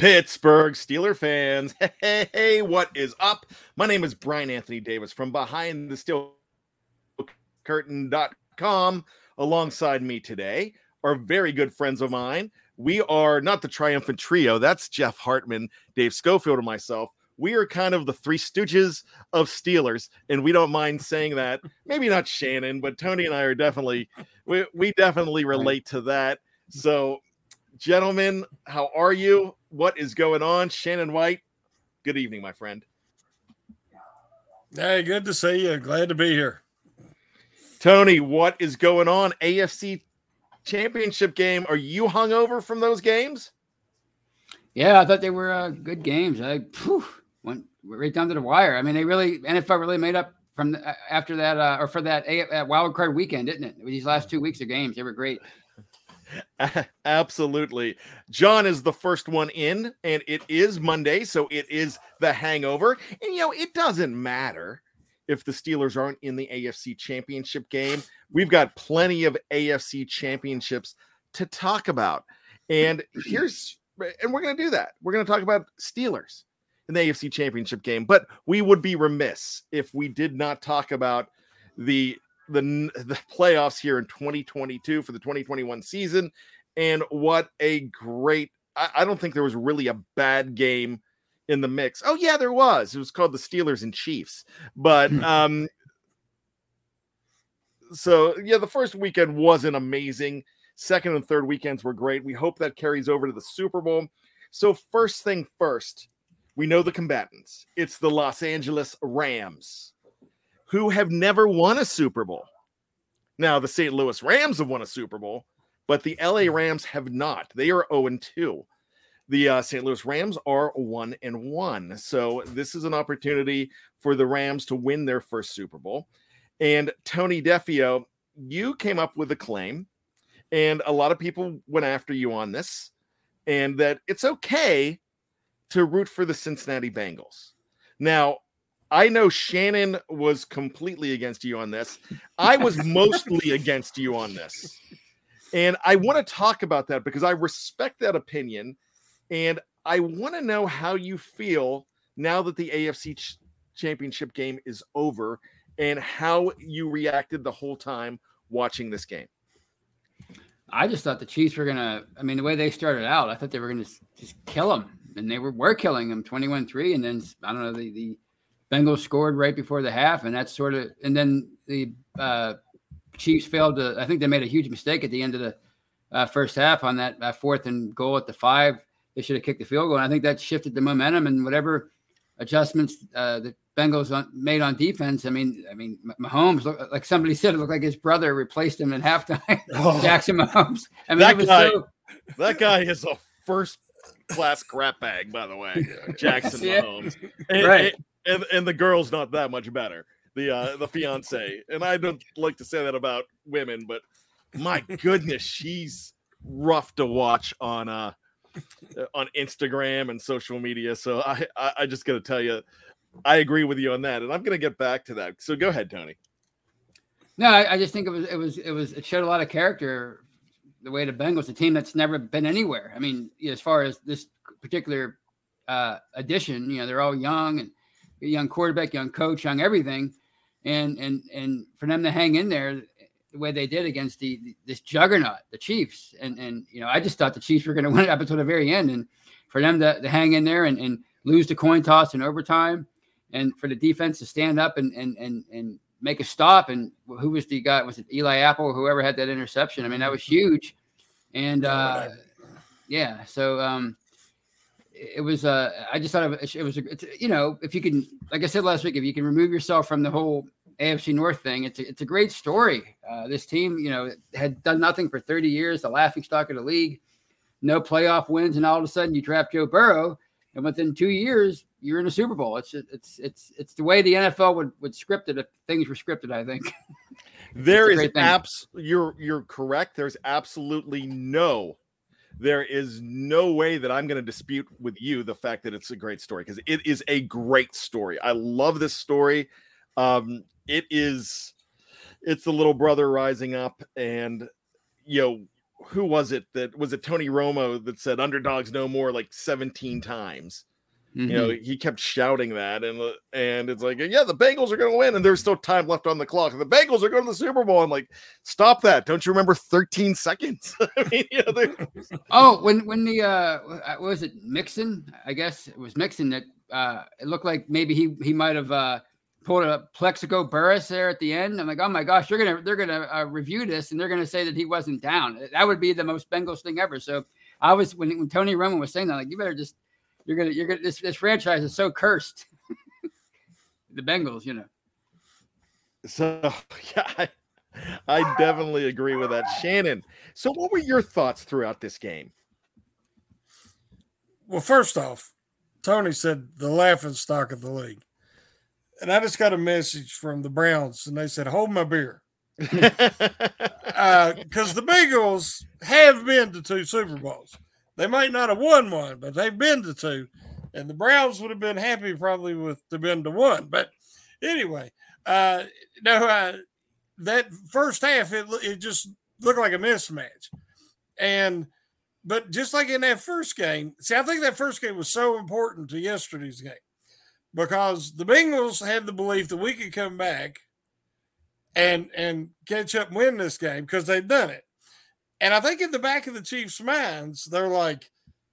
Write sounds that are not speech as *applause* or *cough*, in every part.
Pittsburgh Steeler fans. *laughs* Hey, hey, hey, what is up? My name is Brian Anthony Davis from behind the steel curtain.com. Alongside me today are very good friends of mine. We are not the triumphant trio. That's Jeff Hartman, Dave Schofield, and myself. We are kind of the three stooges of Steelers, and we don't mind saying that. Maybe not Shannon, but Tony and I are definitely we, we definitely relate to that. So, gentlemen, how are you? What is going on? Shannon White, good evening, my friend. Hey, good to see you. Glad to be here. Tony, what is going on? AFC championship game. Are you hungover from those games? Yeah, I thought they were uh, good games. I whew, went right down to the wire. I mean, they really NFL really made up from the, after that uh, or for that, a, that wild card weekend, didn't it? These last two weeks of games, they were great. *laughs* Absolutely. John is the first one in, and it is Monday, so it is the hangover. And you know, it doesn't matter if the Steelers aren't in the AFC championship game. We've got plenty of AFC championships to talk about. And here's and we're going to do that. We're going to talk about Steelers in the AFC championship game, but we would be remiss if we did not talk about the the, the playoffs here in 2022 for the 2021 season and what a great I, I don't think there was really a bad game in the mix. Oh yeah, there was. It was called the Steelers and Chiefs. But um so yeah, the first weekend wasn't amazing. Second and third weekends were great. We hope that carries over to the Super Bowl. So first thing first, we know the combatants. It's the Los Angeles Rams, who have never won a Super Bowl. Now, the St. Louis Rams have won a Super Bowl, but the LA Rams have not. They are 0 2 the uh, St. Louis Rams are one and one. So this is an opportunity for the Rams to win their first Super Bowl. And Tony Defeo, you came up with a claim, and a lot of people went after you on this, and that it's okay to root for the Cincinnati Bengals. Now, I know Shannon was completely against you on this. I was *laughs* mostly against you on this. And I want to talk about that because I respect that opinion and I want to know how you feel now that the AFC ch- championship game is over and how you reacted the whole time watching this game. I just thought the Chiefs were going to, I mean, the way they started out, I thought they were going to just kill them. And they were, were killing them 21 3. And then, I don't know, the, the Bengals scored right before the half. And that's sort of, and then the uh, Chiefs failed to, I think they made a huge mistake at the end of the uh, first half on that uh, fourth and goal at the five they should have kicked the field goal. And I think that shifted the momentum and whatever adjustments uh, the Bengals on, made on defense. I mean, I mean, Mahomes, looked, like somebody *laughs* said, it looked like his brother replaced him at halftime. *laughs* Oh, Jackson Mahomes. I mean, that guy, so... that guy is a first class crap bag, by the way. *laughs* Jackson yeah. Mahomes, and, right? And, and the girl's not that much better. The uh, the fiance, and I don't like to say that about women, but my goodness, she's rough to watch on uh on Instagram and social media. So I I, I just gotta tell you, I agree with you on that, and I'm gonna get back to that. So go ahead, Tony. No, I, I just think it was it was it was it showed a lot of character. The way the Bengals, a team that's never been anywhere. I mean, as far as this particular uh, addition, you know, they're all young and young quarterback, young coach, young everything, and and and for them to hang in there, the way they did against the, the, this juggernaut, the Chiefs. And and you know, I just thought the Chiefs were going *laughs* to win it up until the very end, and for them to, to hang in there and, and lose the coin toss in overtime, and for the defense to stand up and and and and make a stop. And who was the guy? Was it Eli Apple or whoever had that interception? I mean, that was huge. And uh, yeah, so um, it was. Uh, I just thought it was. It was you know, if you can, like I said last week, if you can remove yourself from the whole AFC North thing. It's a, it's a great story. Uh, this team, you know, had done nothing for 30 years, the laughing stock of the league, no playoff wins, and all of a sudden you draft Joe Burrow, and within two years you're in a Super Bowl. It's it's it's it's the way the NFL would would script it if things were scripted. I think. *laughs* there is abs. You're you're correct. There's absolutely no there is no way that I'm going to dispute with you the fact that it's a great story because it is a great story. I love this story. Um, it is it's the little brother rising up and you know who was it that was it Tony Romo that said underdogs no more like 17 times. Mm-hmm. You know, mm-hmm. he kept shouting that, and uh, and it's like, yeah, the Bengals are going to win, and there's still time left on the clock. The Bengals are going to the Super Bowl. I'm like, stop that! Don't you remember 13 seconds? *laughs* I mean, you know, *laughs* oh, when when the uh, was it Mixon? I guess it was Mixon that uh, it looked like maybe he he might have uh, pulled a Plaxico Burress there at the end. I'm like, oh my gosh, they're gonna they're gonna uh, review this and they're gonna say that he wasn't down. That would be the most Bengals thing ever. So I was when, when Tony Romo was saying that, like, you better just you're gonna you're gonna this this franchise is so cursed. *laughs* the Bengals, you know. So *laughs* yeah, I, I definitely agree with that, Shannon. So what were your thoughts throughout this game? Well, first off, Tony said the laughing stock of the league and I just got a message from the Browns, and they said, "Hold my beer," because *laughs* uh, the Bengals have been to two Super Bowls. They might not have won one, but they've been to two, and the Browns would have been happy probably with to been to one. But anyway, uh, no, uh, that first half it it just looked like a mismatch, and but just like in that first game, see, I think that first game was so important to yesterday's game because the Bengals had the belief that we could come back and and catch up and win this game because they've done it. And I think in the back of the Chiefs' minds, they're like,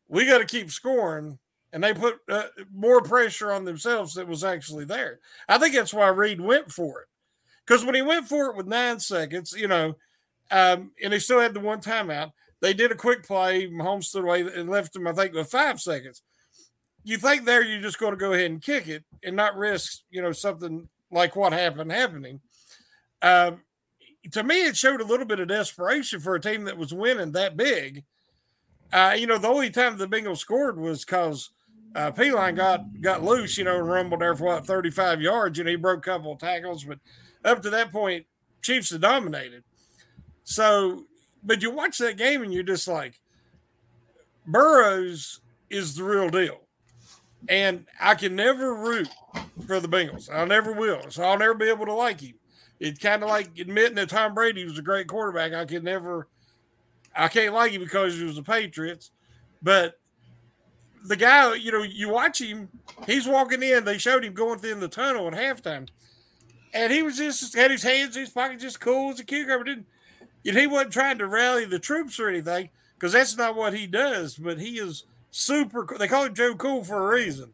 we got to keep scoring. And they put uh, more pressure on themselves that was actually there. I think that's why Reid went for it. Because when he went for it with nine seconds, you know, um, and he still had the one timeout, they did a quick play. Mahomes stood away and left him, I think, with five seconds you think there you're just going to go ahead and kick it and not risk, you know, something like what happened happening. Um, to me, it showed a little bit of desperation for a team that was winning that big. Uh, you know, the only time the Bengals scored was because uh, P-line got got loose, you know, and rumbled there for what 35 yards, and he broke a couple of tackles. But up to that point, Chiefs had dominated. So, but you watch that game and you're just like, Burrows is the real deal and I can never root for the Bengals. I never will. So I'll never be able to like him. It's kind of like admitting that Tom Brady was a great quarterback. I could never, I can't like him because he was the Patriots. But the guy, you know, you watch him, he's walking in. They showed him going through the tunnel at halftime. And he was just had his hands in his pocket, just cool as a cucumber. Didn't, you know, he wasn't trying to rally the troops or anything because that's not what he does. But he is – super. They call him Joe Cool for a reason.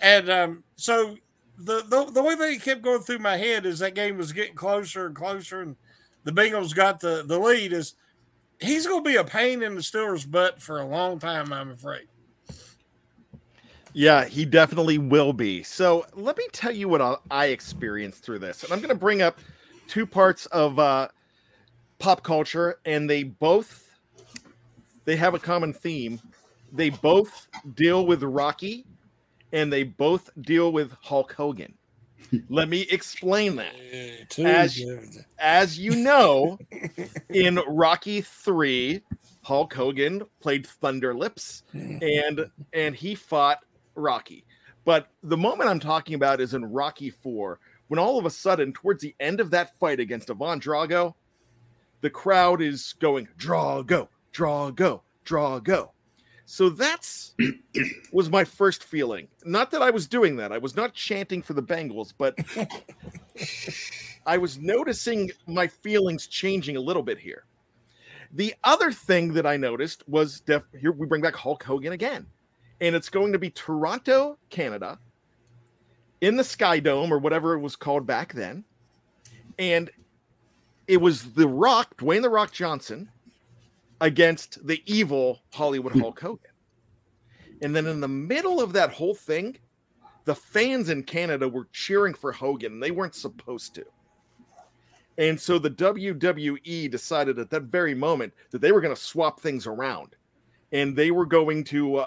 And um, so the, the way they kept going through my head is that game was getting closer and closer, and the Bengals got the the lead. Is he's going to be a pain in the Steelers' butt for a long time? I'm afraid. Yeah, he definitely will be. So let me tell you what I- I experienced through this. And I'm going to bring up two parts of uh, pop culture, and they both they have a common theme. They both deal with Rocky, and they both deal with Hulk Hogan. Let me explain that. As- As you know, *laughs* in Rocky 3, Hulk Hogan played Thunder Lips and and he fought Rocky. But the moment I'm talking about is in Rocky 4, when all of a sudden, towards the end of that fight against Ivan Drago, the crowd is going, Drago, Drago, Drago. So that's *clears throat* was my first feeling. Not that I was doing that. I was not chanting for the Bengals, but *laughs* I was noticing my feelings changing a little bit here. The other thing that I noticed was def- here we bring back Hulk Hogan again, and it's going to be Toronto, Canada, in the Sky Dome or whatever it was called back then, and it was The Rock, Dwayne the Rock Johnson, against the evil Hollywood Hulk Hogan, and then in the middle of that whole thing, the fans in Canada were cheering for Hogan, they weren't supposed to. And so the WWE decided at that very moment that they were going to swap things around, and they were going to. Uh,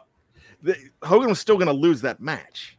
Hogan was still going to lose that match,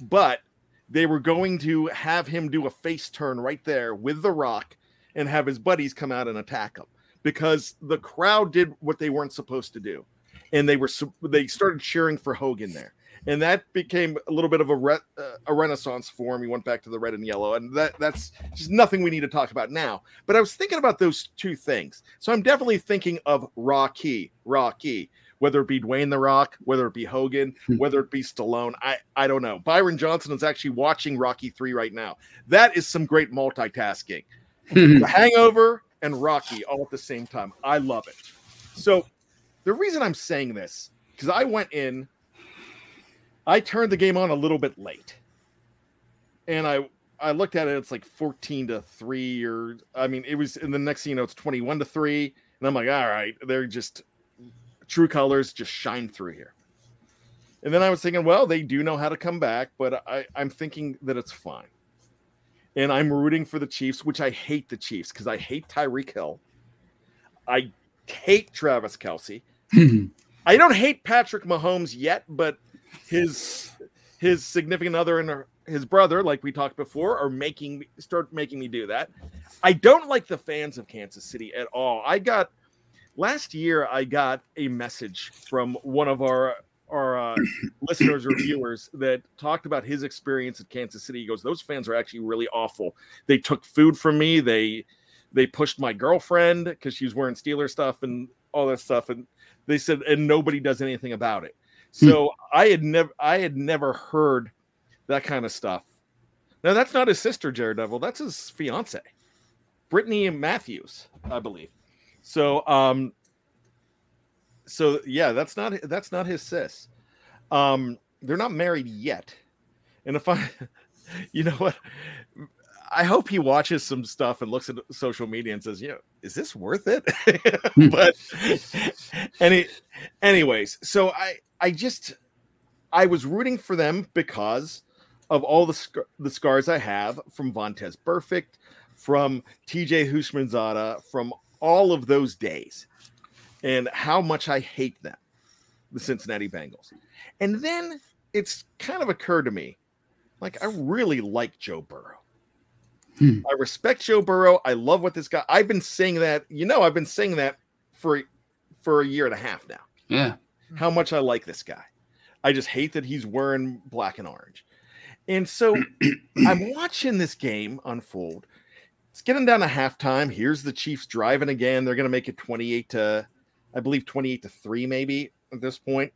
but they were going to have him do a face turn right there with The Rock, and have his buddies come out and attack him because the crowd did what they weren't supposed to do, and they were they started cheering for Hogan there and that became a little bit of a re- uh, a renaissance for him. He went back to the red and yellow, and that that's just nothing we need to talk about now. But I was thinking about those two things, so I'm definitely thinking of Rocky, Rocky, whether it be Dwayne the Rock, whether it be Hogan, whether it be Stallone. I I don't know. Byron Johnson is actually watching Rocky three right now. That is some great multitasking. The Hangover and Rocky all at the same time. I love it. So the reason I'm saying this because I went in I turned the game on a little bit late. And I I looked at it, it's like 14 to 3, or I mean, it was in the next thing you know, it's 21 to 3. And I'm like, all right, they're just true colors just shine through here. And then I was thinking, well, they do know how to come back, but I, I'm thinking that it's fine. And I'm rooting for the Chiefs, which I hate the Chiefs because I hate Tyreek Hill. I hate Travis Kelce. *laughs* I don't hate Patrick Mahomes yet, but his his significant other and his brother, like we talked before, are making me start making me do that. I don't like the fans of Kansas City at all. I got last year. I got a message from one of our our uh, listeners or viewers that talked about his experience at Kansas City. He goes, "Those fans are actually really awful. They took food from me. They they pushed my girlfriend because she was wearing Steeler stuff and all that stuff, and they said, and nobody does anything about it." So I had never I had never heard that kind of stuff. Now that's not his sister, Jared Devil. That's his fiance, Brittany Matthews, I believe. So um so yeah, that's not that's not his sis. Um they're not married yet. And if I *laughs* you know what I hope he watches some stuff and looks at social media and says, you know, is this worth it? *laughs* but any anyways, so I I just I was rooting for them because of all the sc- the scars I have from Vontaze Burfict, from TJ Houshmandzadeh, from all of those days, and how much I hate them, the Cincinnati Bengals. And then it's kind of occurred to me, like I really like Joe Burrow. Hmm. I respect Joe Burrow. I love what this guy. I've been saying that. You know, I've been saying that for for a year and a half now Yeah. how much I like this guy. I just hate that he's wearing black and orange. And so *clears throat* I'm watching this game unfold. It's getting down to halftime. Here's the Chiefs driving again. They're going to make it 28 to, I believe, 28 to 3, maybe at this point.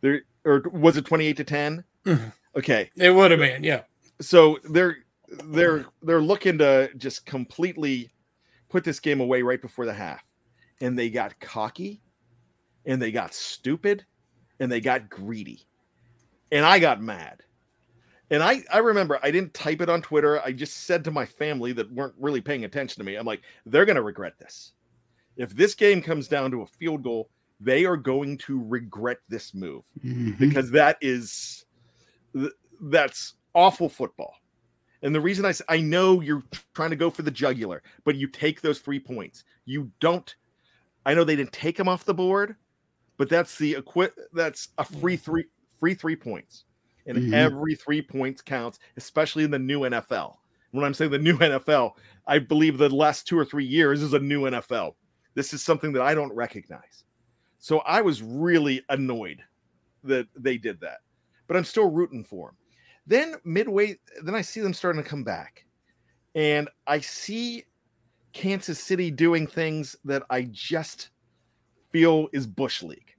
There or was it 28 to 10? Mhm. Okay. It would have been, yeah. So they're they're they're looking to just completely put this game away right before the half. And they got cocky and they got stupid and they got greedy. And I got mad. And I, I remember I didn't type it on Twitter. I just said to my family that weren't really paying attention to me, I'm like, they're going to regret this. If this game comes down to a field goal, they are going to regret this move Mhm. because that is that's awful football. And the reason I I know you're trying to go for the jugular, but you take those three points. You don't. I know they didn't take them off the board, but that's the equi- That's a free three free three points, and Mhm. every three points counts, especially in the new NFL. When I'm saying the new NFL, I believe the last two or three years is a new NFL. This is something that I don't recognize. So I was really annoyed that they did that, but I'm still rooting for them. Then midway, then I see them starting to come back, and I see Kansas City doing things that I just feel is Bush League.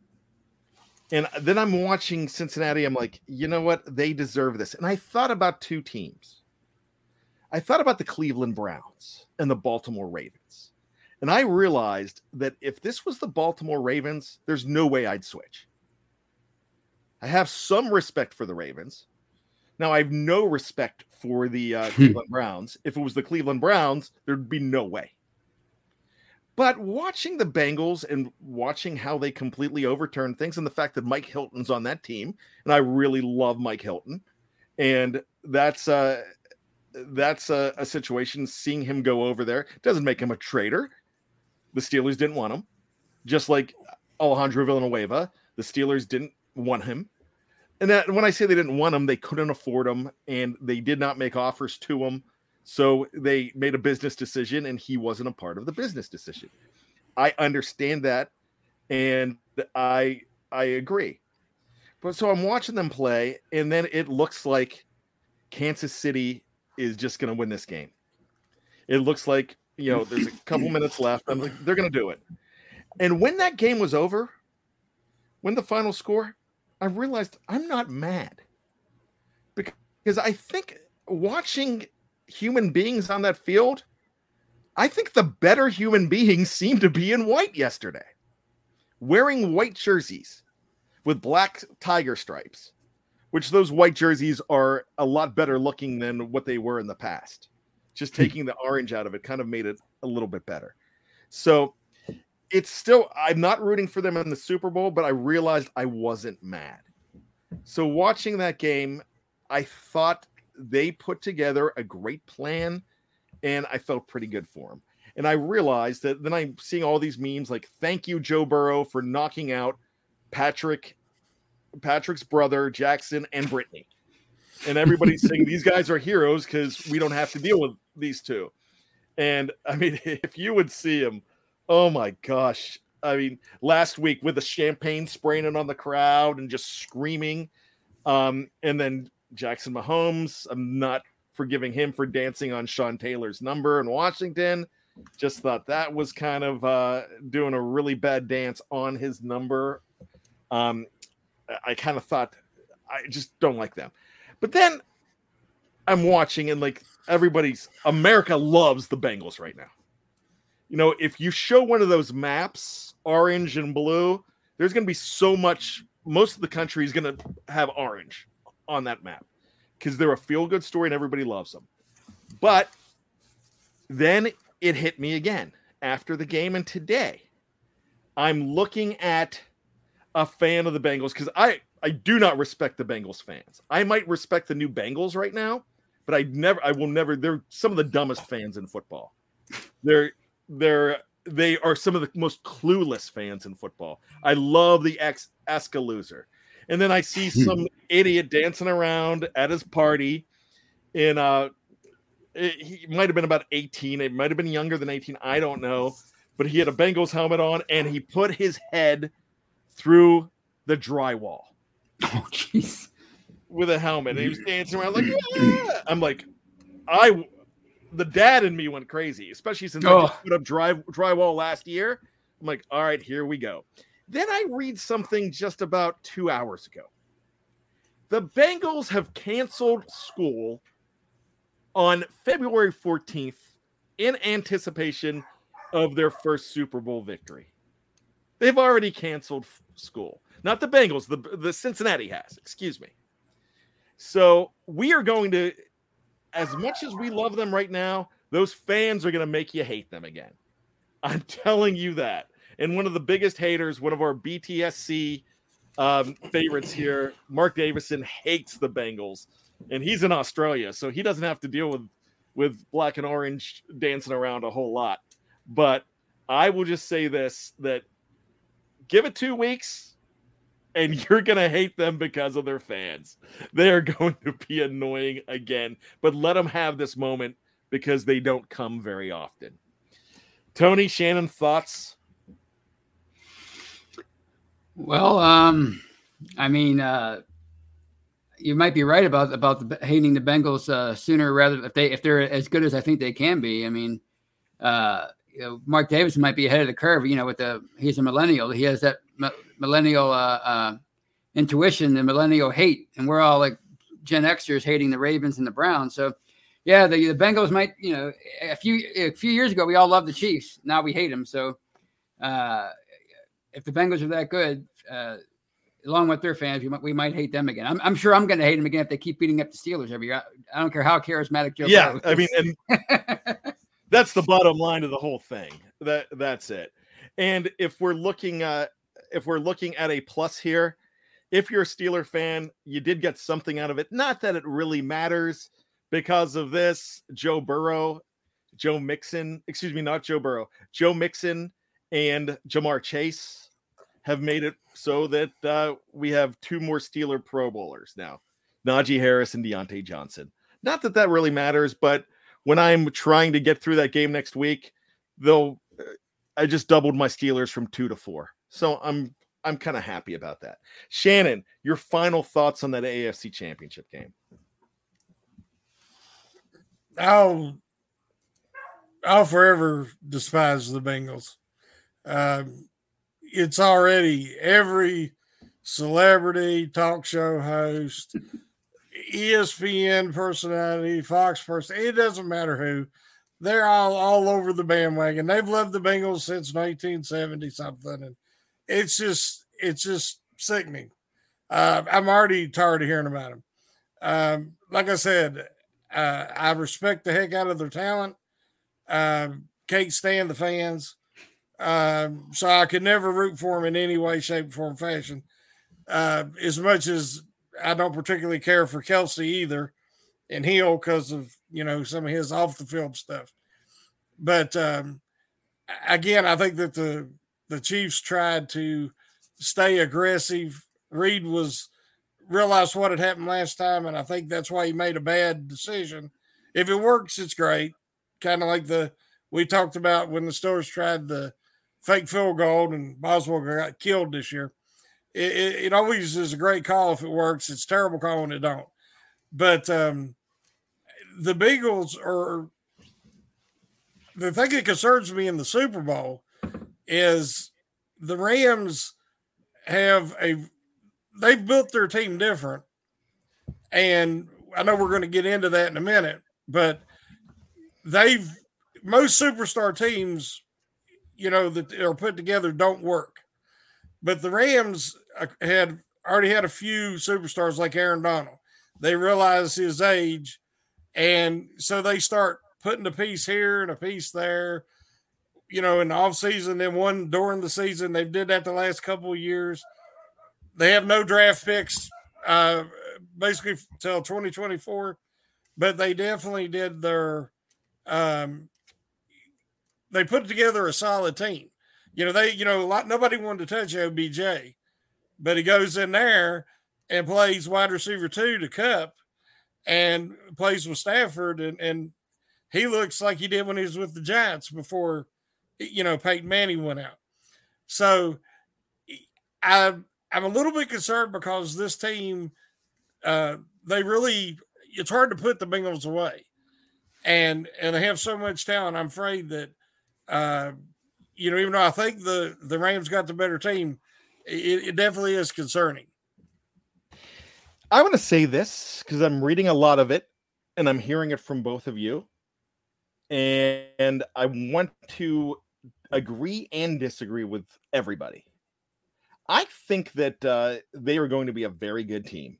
And then I'm watching Cincinnati. I'm like, you know what? They deserve this. And I thought about two teams. I thought about the Cleveland Browns and the Baltimore Ravens. And I realized that if this was the Baltimore Ravens, there's no way I'd switch. I have some respect for the Ravens. Now I have no respect for the uh, Cleveland Browns. If it was the Cleveland Browns, there'd be no way. But watching the Bengals and watching how they completely overturned things, and the fact that Mike Hilton's on that team, and I really love Mike Hilton, and that's uh, that's a, a situation. Seeing him go over there doesn't make him a traitor. The Steelers didn't want him, just like Alejandro Villanueva. The Steelers didn't want him. And that, when I say they didn't want him, they couldn't afford him and they did not make offers to him. So they made a business decision and he wasn't a part of the business decision. I understand that and I I agree. But so I'm watching them play and then it looks like Kansas City is just going to win this game. It looks like, you know, there's a couple minutes left. I'm like they're going to do it. And when that game was over, when the final score, I realized I'm not mad because I think watching human beings on that field, I think the better human beings *laughs* seem to be in white yesterday, wearing white jerseys with black tiger stripes, which those white jerseys are a lot better looking than what they were in the past. Just hmm. taking the orange out of it kind of made it a little bit better. So it's still I'm not rooting for them in the Super Bowl, but I realized I wasn't mad. So watching that game, I thought they put together a great plan and I felt pretty good for them. And I realized that then I'm seeing all these memes like thank you Joe Burrow for knocking out Patrick Patrick's brother Jackson and Brittany. And everybody's saying these guys are heroes cuz we don't have to deal with these two. And I mean *laughs* if you would see them Oh my gosh. I mean, last week with the champagne spraying on the crowd and just screaming. Um, and then Jackson Mahomes, I'm not forgiving him for dancing on Sean Taylor's number in Washington. Just thought that was kind of uh, doing a really bad dance on his number. Um, I kind of thought, I just don't like them. But then I'm watching and like everybody's America loves the Bengals right now you know, if you show one of those maps, orange and blue, there's going to be so much. Most of the country is going to have orange on that map because they're a feel good story and everybody loves them. But then it hit me again after the game and today. I'm looking at a fan of the Bengals because I I do not respect the Bengals fans. I might respect the new Bengals right now, but I never I will never. They're some of the dumbest fans in football. They're they're they are some of the most clueless fans in football. I love the ex Eska loser. And then I see some idiot dancing around at his party in uh it- he might have been about 18, it might have been younger than 18, I don't know, but he had a Bengals helmet on and he put his head through the drywall *laughs* Oh, jeez. with a helmet and he was dancing around like "Yeah." I'm like I the dad in me went crazy, especially since I Oh. just put up dry, drywall last year. I'm like, all right, here we go. Then I read something just about two hours ago. The Bengals have canceled school on February 14th in anticipation of their first Super Bowl victory. They've already canceled school. Not the Bengals, the, the Cincinnati has, excuse me. So we are going to, as much as we love them right now, those fans are going to make you hate them again. *laughs* I'm telling you that. And one of the biggest haters, one of our BTSC um, favorites here, Mark Davison hates the Bengals, and he's in Australia, so he doesn't have to deal with with black and orange dancing around a whole lot. But I will just say this: that give it two weeks, and you're gonna hate them because of their fans. They are *laughs* going to be annoying again, but let them have this moment because they don't come very often. Tony Shannon, thoughts? Well, um, I mean, uh, you might be right about about the, hating the Bengals uh, sooner rather if they if they're as good as I think they can be. I mean, uh, you know, Mark Davis might be ahead of the curve. You know, with the he's a millennial. He has that millennial uh, uh, intuition, and millennial hate, and we're all like Gen Xers hating the Ravens and the Browns. So, yeah, the, the Bengals might. You know, a few a few years ago we all loved the Chiefs. Now we hate them. So. Uh, if the Bengals are that good, uh, along with their fans, we might, we might hate them again. I'm, I'm sure I'm going to hate them again if they keep beating up the Steelers every year. I, I don't care how charismatic Joe. Yeah, I mean, and *laughs* that's the bottom line of the whole thing. That that's it. And if we're looking at if we're looking at a plus here, if you're a Steeler fan, you did get something out of it. Not that it really matters because of this. Joe Burrow, Joe Mixon, excuse me, not Joe Burrow, Joe Mixon and Ja'Marr Chase have made it so that uh, we have two more Steeler Pro Bowlers now Najee Harris and Diontae Johnson. Not that that really matters, but when I'm trying to get through that game next week, though, uh, I just doubled my Steelers from two to four. So I'm I'm kind of happy about that. Shannon, your final thoughts on that AFC championship game. I'll I'll forever despise the Bengals. Um, it's already every celebrity, talk show host, ESPN personality, Fox person. It doesn't matter who. They're all all over the bandwagon. They've loved the Bengals since 1970 something, and it's just it's just sickening. Uh, I'm already tired of hearing about them. Um, like I said, uh, I respect the heck out of their talent. Um, can't stand the fans. Um, so I could never root for him in any way, shape, form, fashion. Uh, as much as I don't particularly care for Kelce either, and Hill because of you know some of his off the field stuff. But um, again, I think that the the Chiefs tried to stay aggressive. Reid was realized what had happened last time, and I think that's why he made a bad decision. If it works, it's great. Kind of like the we talked about when the Stores tried the fake field goal and Boswell got killed this year. It, it, it, always is a great call if it works. It's terrible call when it don't. But um, the Beagles are the thing that concerns me in the Super Bowl is the Rams have a they've built their team different. And I know we're going to get into that in a minute, but they've most superstar teams you know, that are put together don't work. But the Rams uh, had already had a few superstars like Aaron Donald. They realize his age, and so they start putting a piece here and a piece there. You know, in the off season, then one during the season. They've did that the last couple of years. They have no draft picks, uh, basically till 2024, but they definitely did their um, they put together a solid team. You know, they, you know, lot, nobody wanted to touch OBJ, but he goes in there and plays wide receiver two to Kupp and plays with Stafford. And, and he looks like he did when he was with the Giants before, you know, Peyton Manning went out. So I, I'm a little bit concerned because this team, uh, they really, it's hard to put the Bengals away. And, and they have so much talent. I'm afraid that uh, you know, even though I think the the Rams got the better team, it, it definitely is concerning. I want to say this because I'm reading a lot of it and I'm hearing it from both of you. And I want to agree and disagree with everybody. I think that uh, they are going to be a very good team.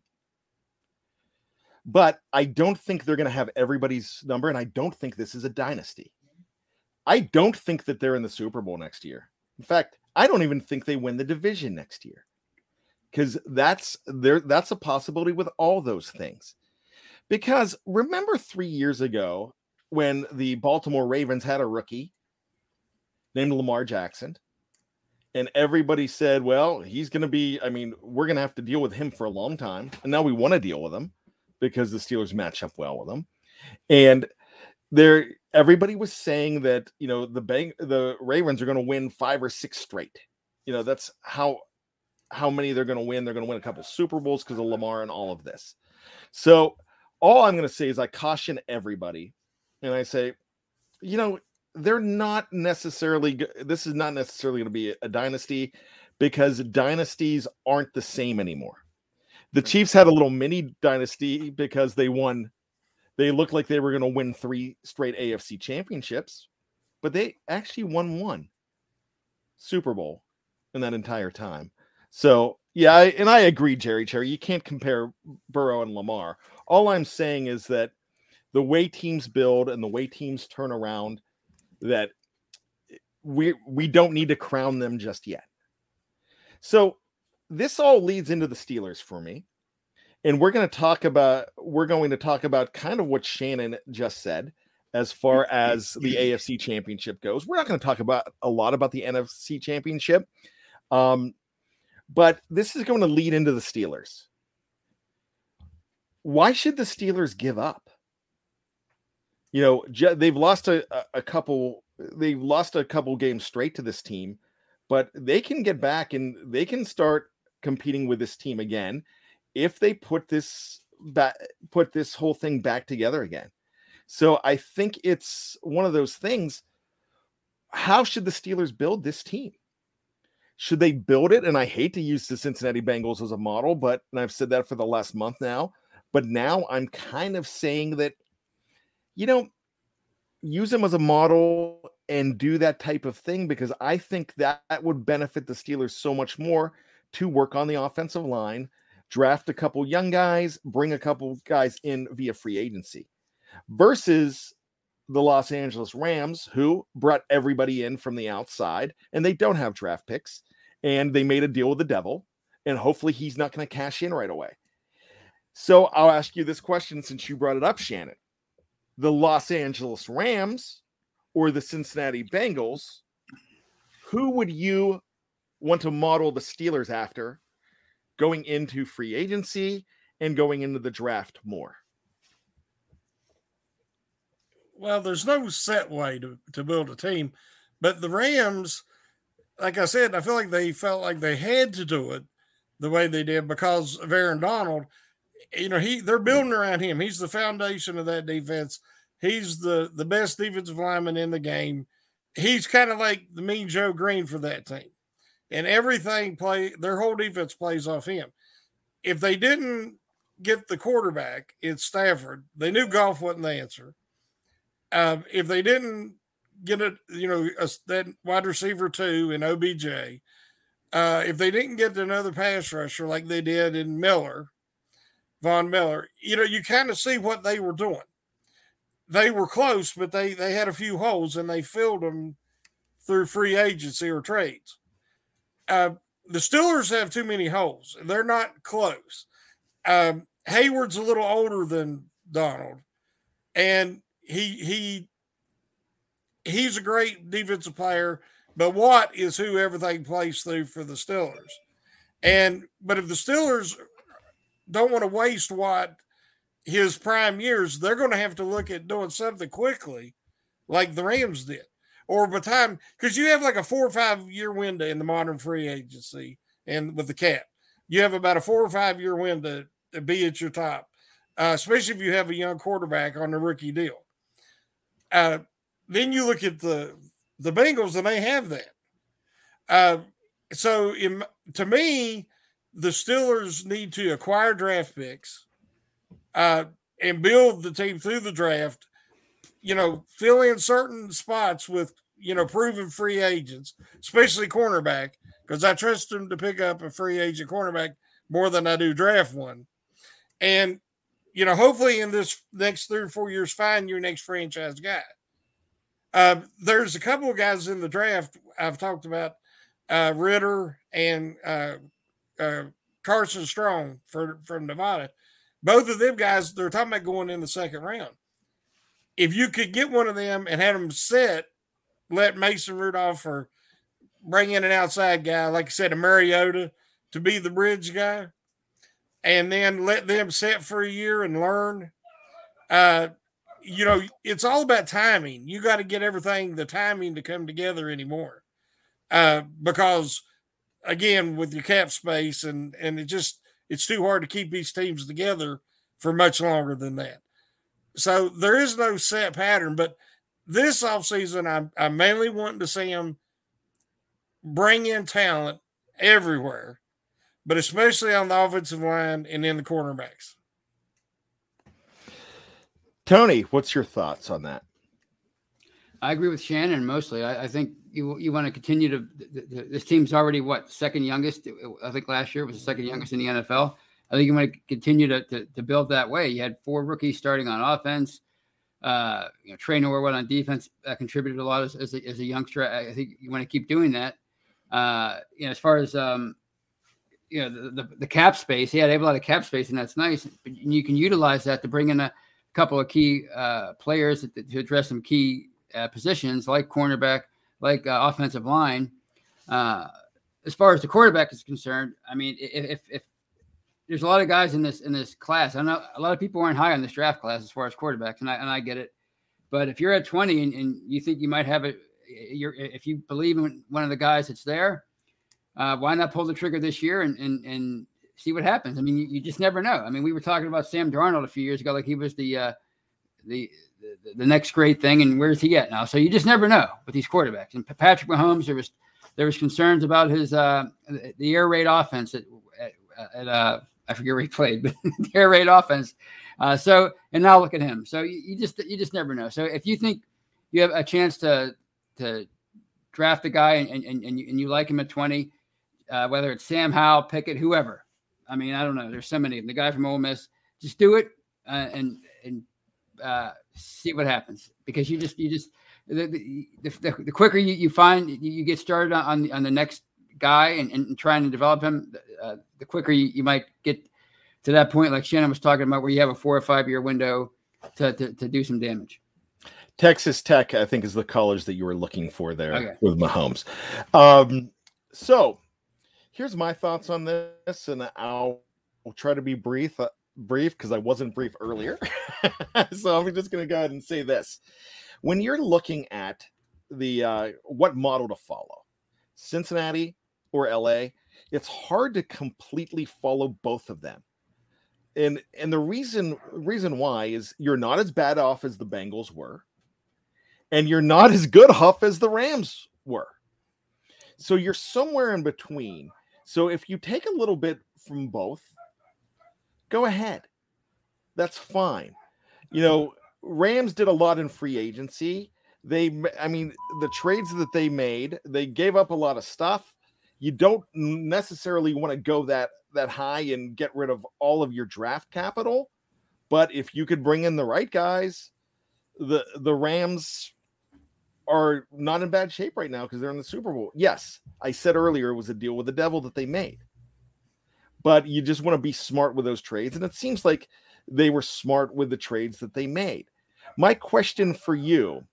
But I don't think they're going to have everybody's number. And I don't think this is a dynasty. I don't think that they're in the Super Bowl next year. In fact, I don't even think they win the division next year. Because that's there, that's a possibility with all those things. Because remember three years ago when the Baltimore Ravens had a rookie named Lamar Jackson, and everybody said, well, he's going to be, I mean, we're going to have to deal with him for a long time. And now we want to deal with him because the Steelers match up well with him. And there, everybody was saying that, you know, the the Ravens are going to win five or six straight. You know, that's how, how many they're going to win. They're going to win a couple Super Bowls because of Lamar and all of this. So all I'm going to say is I caution everybody and I say, you know, they're not necessarily this is not necessarily going to be a dynasty because dynasties aren't the same anymore. The hmm. Chiefs had a little mini dynasty because they won they looked like they were going to win 3 straight AFC championships, but they actually won one Super Bowl in that entire time. So, yeah, I, and I agree Jerry Cherry, you can't compare Burrow and Lamar. All I'm saying is that the way teams build and the way teams turn around that we we don't need to crown them just yet. So this all leads into the Steelers for me. And we're going to talk about we're going to talk about kind of what Shannon just said as far *laughs* as the AFC championship goes. We're not going to talk about a lot about the NFC championship. Um, but this is going to lead into the Steelers. Why should the Steelers give up? You know, they've lost a, a couple, they've lost a couple games straight to this team, but they can get back and they can start competing with this team again if they put this back, put this whole thing back together again. So I think it's one of those things. How should the Steelers build this team? Should they build it? And I hate to use the Cincinnati Bengals as a model, but and I've said that for the last month now. But now I'm kind of saying that you know, use him as a model and do that type of thing because I think that, that would benefit the Steelers so much more to work on the offensive line, draft a couple young guys, bring a couple guys in via free agency versus the Los Angeles Rams, who brought everybody in from the outside and they don't have draft picks and they made a deal with the devil. And hopefully he's not going to cash in right away. So I'll ask you this question since you brought it up, Shannon the Los Angeles Rams or the Cincinnati Bengals, who would you want to model the Steelers after going into free agency and going into the draft more? Well, there's no set way to, to build a team, but the Rams, like I said, I feel like they felt like they had to do it the way they did because of Aaron Donald you know, he they're building around him. He's the foundation of that defense. He's the the best defensive lineman in the game. He's kind of like the mean Joe Greene for that team. And everything play their whole defense plays off him. If they didn't get the quarterback in Stafford, they knew Goff wasn't the answer. Um, if they didn't get it, you know, a, that wide receiver two in OBJ, uh, if they didn't get another pass rusher like they did in Miller, Von Miller, you know, you kind of see what they were doing. They were close, but they they had a few holes and they filled them through free agency or trades. Uh, the Steelers have too many holes. They're not close. Um, Heyward's a little older than Donald, and he he he's a great defensive player. But Watt is who everything plays through for the Steelers. And but if the Steelers don't want to waste what his prime years, they're going to have to look at doing something quickly, like the Rams did, or by time because you have like a four or five year window in the modern free agency, and with the cap, you have about a four or five year window to be at your top, uh, especially if you have a young quarterback on the rookie deal. Uh, then you look at the the Bengals, and they have that. Uh, so, in, to me, the Steelers need to acquire draft picks uh, and build the team through the draft. You know, fill in certain spots with you know proven free agents, especially cornerback, because I trust them to pick up a free agent cornerback more than I do draft one. And you know, hopefully in this next three or four years, find your next franchise guy. Uh, there's a couple of guys in the draft I've talked about uh, Ridder and uh, uh, Carson Strong for, from Nevada. Both of them guys, they're talking about going in the second round. If you could get one of them and have them set, let Mason Rudolph or bring in an outside guy, like I said, a Mariota to be the bridge guy, and then let them set for a year and learn. Uh, you know, it's all about timing. You got to get everything, the timing to come together anymore. Uh, because again, with your cap space and and it just it's too hard to keep these teams together for much longer than that. So there is no set pattern, but this offseason, I'm, I'm mainly wanting to see them bring in talent everywhere, but especially on the offensive line and in the cornerbacks. Tony, what's your thoughts on that? I agree with Shannon mostly. I, I think you you want to continue to. This team's already what second youngest. I think last year was the second youngest in the NFL. I think you want to continue to, to, to build that way. You had four rookies starting on offense. Uh, you know, Tre Norwood on defense uh, contributed a lot as, as, a, as a youngster. I think you want to keep doing that. Uh, you know, as far as um, you know, the, the, the cap space, yeah, they have a lot of cap space, and that's nice. But you can utilize that to bring in a couple of key uh, players to, to address some key uh, positions like cornerback, like uh, offensive line. Uh, as far as the quarterback is concerned, I mean, if, if, if there's a lot of guys in this in this class, I know a lot of people aren't high on this draft class as far as quarterbacks, and I and I get it. But if you're at 20 and, and you think you might have it, you're if you believe in one of the guys that's there, uh, why not pull the trigger this year and and and see what happens? I mean, you, you just never know. I mean, we were talking about Sam Darnold a few years ago, like he was the uh, the the, the next great thing, and where's he at now? So you just never know with these quarterbacks. And Patrick Mahomes, there was there was concerns about his uh, the air raid offense at, at, uh, I forget where he played, *laughs* but the air raid offense. Uh, so and now look at him. So you, you just you just never know. So if you think you have a chance to to draft a guy and and, and, you, and you like him at twenty, uh, whether it's Sam Howell, Pickett, whoever. I mean, I don't know. There's so many. The guy from Ole Miss, just do it uh, and and uh, see what happens because you just you just the the, the, the quicker you, you find you get started on on the next guy and, and trying to develop him, uh, the quicker you, you might get to that point, like Shannon was talking about, where you have a four or five year window to, to, to do some damage. Texas Tech, I think, is the college that you were looking for there okay. with Mahomes. Um, so here's my thoughts on this, and I'll, I'll try to be brief. Brief because I wasn't brief earlier. *laughs* *laughs* so I'm just going to go ahead and say this. When you're looking at the uh, what model to follow, Cincinnati or LA, it's hard to completely follow both of them. And and the reason reason why is you're not as bad off as the Bengals were, and you're not as good off as the Rams were. So you're somewhere in between. So if you take a little bit from both, go ahead. That's fine. You know, Rams did a lot in free agency. They, I mean, the trades that they made, they gave up a lot of stuff. You don't necessarily want to go that that high and get rid of all of your draft capital, but if you could bring in the right guys, the the Rams are not in bad shape right now because they're in the Super Bowl. Yes, I said earlier it was a deal with the devil that they made but you just want to be smart with those trades. And it seems like they were smart with the trades that they made. My question for you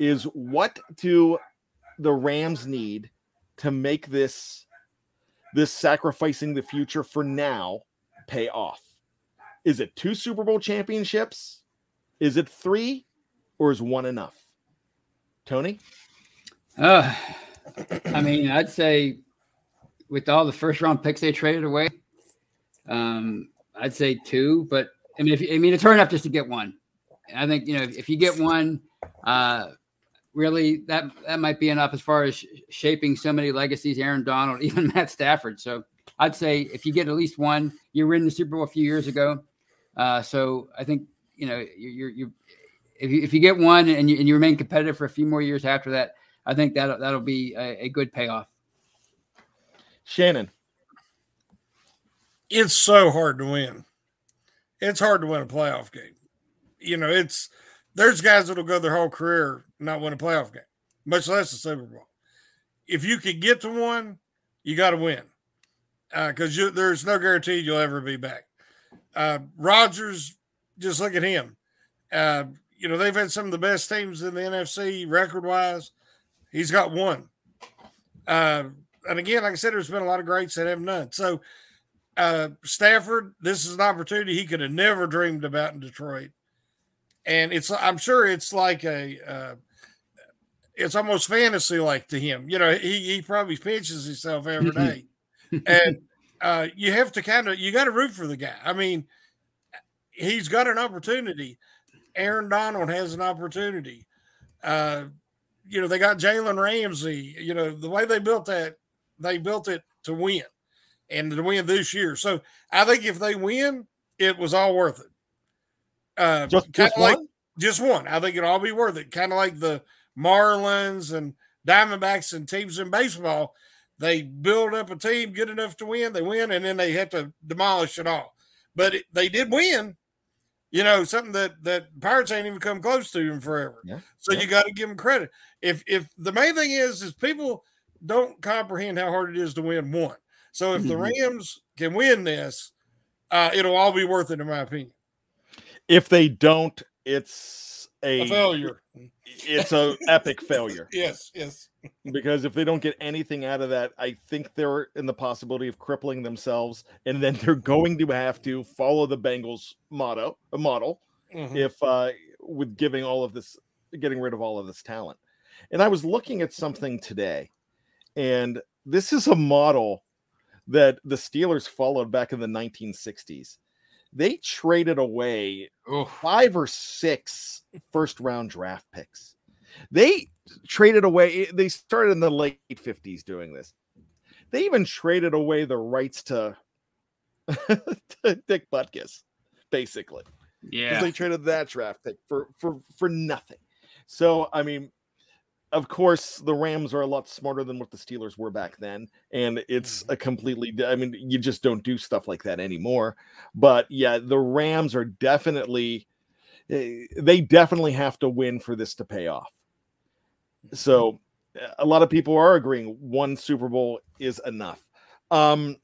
is what do the Rams need to make this this sacrificing the future for now pay off? Is it two Super Bowl championships? Is it three? Or is one enough? Tony? Uh, I mean, I'd say with all the first round picks they traded away, um, I'd say two, but I mean, if I mean, it's hard enough just to get one. I think you know if you get one, uh, really that that might be enough as far as sh- shaping so many legacies. Aaron Donald, *laughs* even Matt Stafford. So I'd say if you get at least one, you were in the Super Bowl a few years ago. Uh, so I think you know you're you're if you if you get one and you, and you remain competitive for a few more years after that, I think that that'll be a, a good payoff. Shannon it's so hard to win. It's hard to win a playoff game. You know, it's there's guys that'll go their whole career not win a playoff game, much less a Super Bowl. if you could get to one, you got to win because uh, there's no guarantee you'll ever be back. Uh, Rodgers, just look at him. Uh, you know, they've had some of the best teams in the NFC record wise. He's got one. Uh, and again, like I said, there's been a lot of greats that have none. So, uh, Stafford, this is an opportunity he could have never dreamed about in Detroit. And it's, I'm sure it's like a, uh, it's almost fantasy like to him. You know, he, he probably pinches himself every day. and uh, you have to kind of, you got to root for the guy. I mean, he's got an opportunity. Aaron Donald has an opportunity. Uh, you know, they got Jalen Ramsey. You know, the way they built that, they built it to win and to win this year. So I think if they win, it was all worth it. Uh, just, just like, one? Just one. I think it'll all be worth it. Kind of like the Marlins and Diamondbacks and teams in baseball. They build up a team good enough to win, they win, and then they have to demolish it all. But it, they did win you know, something that that Pirates ain't even come close to in forever. Yeah. So yeah. you got to give them credit. If if the main thing is is people don't comprehend how hard it is to win one. So if the mm-hmm. Rams can win this, uh, it'll all be worth it, in my opinion. If they don't, it's a, a failure. It's a epic failure. *laughs* Yes, yes. because if they don't get anything out of that, I think they're in the possibility of crippling themselves, and then they're going to have to follow the Bengals motto, a model, mm-hmm. if uh, with giving all of this, getting rid of all of this talent. And I was looking at something today, and this is a model that the Steelers followed back in the 1960s. They traded away five or six first round draft picks. They traded away, eh, they started in the late 50s doing this. They even traded away the rights to, *laughs* to Dick Butkus, basically. Yeah. They traded that draft pick for for for nothing. So I mean, of course, the Rams are a lot smarter than what the Steelers were back then, and it's mm-hmm. a completely. I mean, you just don't do stuff like that anymore. But yeah, the Rams are definitely. Eh, they definitely have to win for this to pay off. So, a lot of people are agreeing one Super Bowl is enough. Um,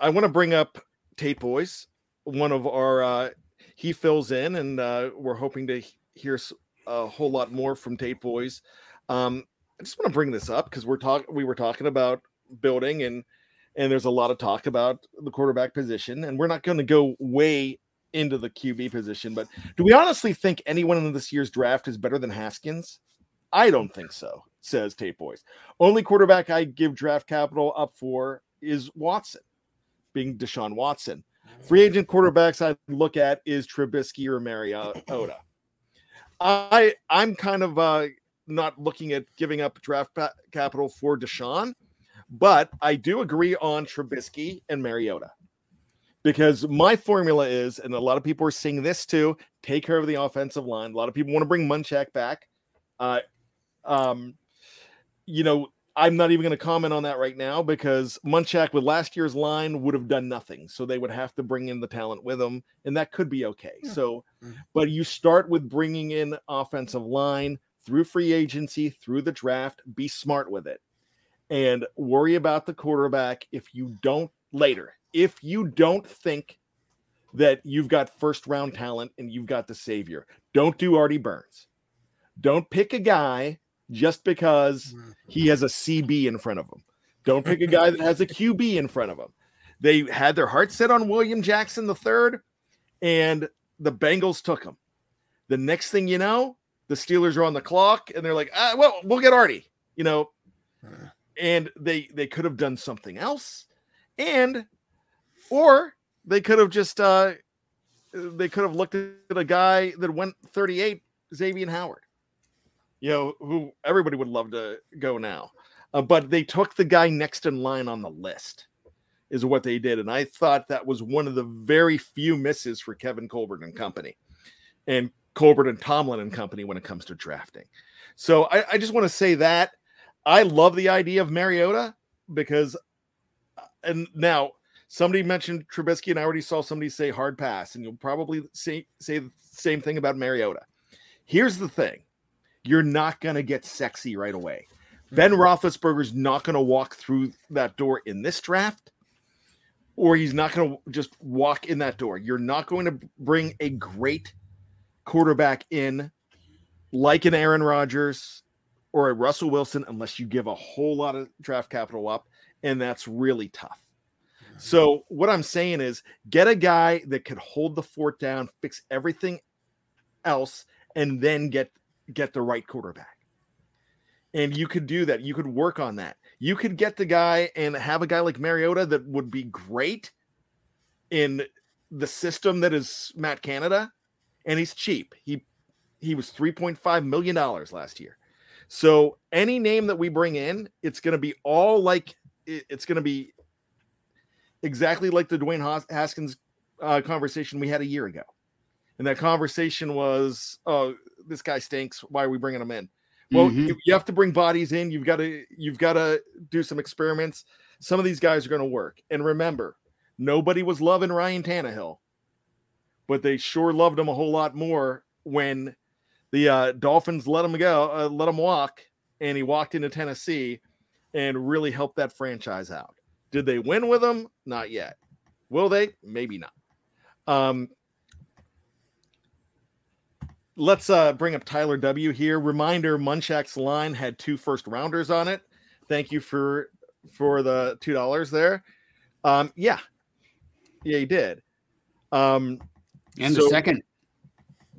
I want to bring up Tate Boys, one of our. Uh, he fills in, and uh, we're hoping to hear a whole lot more from Tate Boys um, I just want to bring this up because we're talking. We were talking about building, and and there's a lot of talk about the quarterback position, and we're not going to go way into the QB position. But do we honestly think anyone in this year's draft is better than Haskins? I don't think so. Says Tate Boys. Only quarterback I give draft capital up for is Watson, being Deshaun Watson. Free agent quarterbacks I look at is Trubisky or Mariota. I I'm kind of uh, not looking at giving up draft pa- capital for Deshaun, but I do agree on Trubisky and Mariota because my formula is, and a lot of people are seeing this too, take care of the offensive line. A lot of people want to bring Munchak back. Uh, um, you know, I'm not even going to comment on that right now because Munchak with last year's line would have done nothing. So they would have to bring in the talent with them, and that could be okay. Yeah. So, mm-hmm. but you start with bringing in offensive line, through free agency, through the draft. Be smart with it and worry about the quarterback if you don't later. If you don't think that you've got first round talent and you've got the savior, don't do Artie Burns. Don't pick a guy just because he has a CB in front of him. Don't pick a guy that has a *laughs* QB in front of him. They had their heart set on William Jackson the third, and the Bengals took him. The next thing you know, the Steelers are on the clock and they're like, ah, well, we'll get Artie, you know, and they they could have done something else, and or they could have just uh they could have looked at a guy that went 38, Xavier Howard, you know, who everybody would love to go now, uh, but they took the guy next in line on the list. Is what they did, and I thought that was one of the very few misses for Kevin Colbert and company. And Colbert and Tomlin and company when it comes to drafting. So I, I just want to say that I love the idea of Mariota because, uh, and now somebody mentioned Trubisky, and I already saw somebody say hard pass, and you'll probably say say the same thing about Mariota. Here's the thing: you're not going to get sexy right away. Ben Roethlisberger's not going to walk through that door in this draft, or he's not going to just walk in that door. You're not going to bring a great quarterback in like an Aaron Rodgers or a Russell Wilson unless you give a whole lot of draft capital up, and that's really tough. So what I'm saying is get a guy that could hold the fort down, fix everything else, and then get get the right quarterback. And you could do that. You could work on that. You could get the guy and have a guy like Mariota that would be great in the system that is Matt Canada, and he's cheap. He he was 3.5 million dollars last year. So any name that we bring in, it's going to be all like it's going to be exactly like the Dwayne Haskins uh, conversation we had a year ago. And that conversation was, "Oh, this guy stinks. Why are we bringing him in?" Well, mm-hmm. you, you have to bring bodies in. You've got to you've got to do some experiments. Some of these guys are going to work. And remember, nobody was loving Ryan Tannehill, but they sure loved him a whole lot more when the uh, Dolphins let him go, uh, let him walk, and he walked into Tennessee and really helped that franchise out. Did they win with him? Not yet. Will they? Maybe not. Um, let's uh, bring up Tyler W here. Reminder: Munchak's line had two first rounders on it. Thank you for for the two dollars there. Um, yeah, yeah, he did. Um, and so, the second,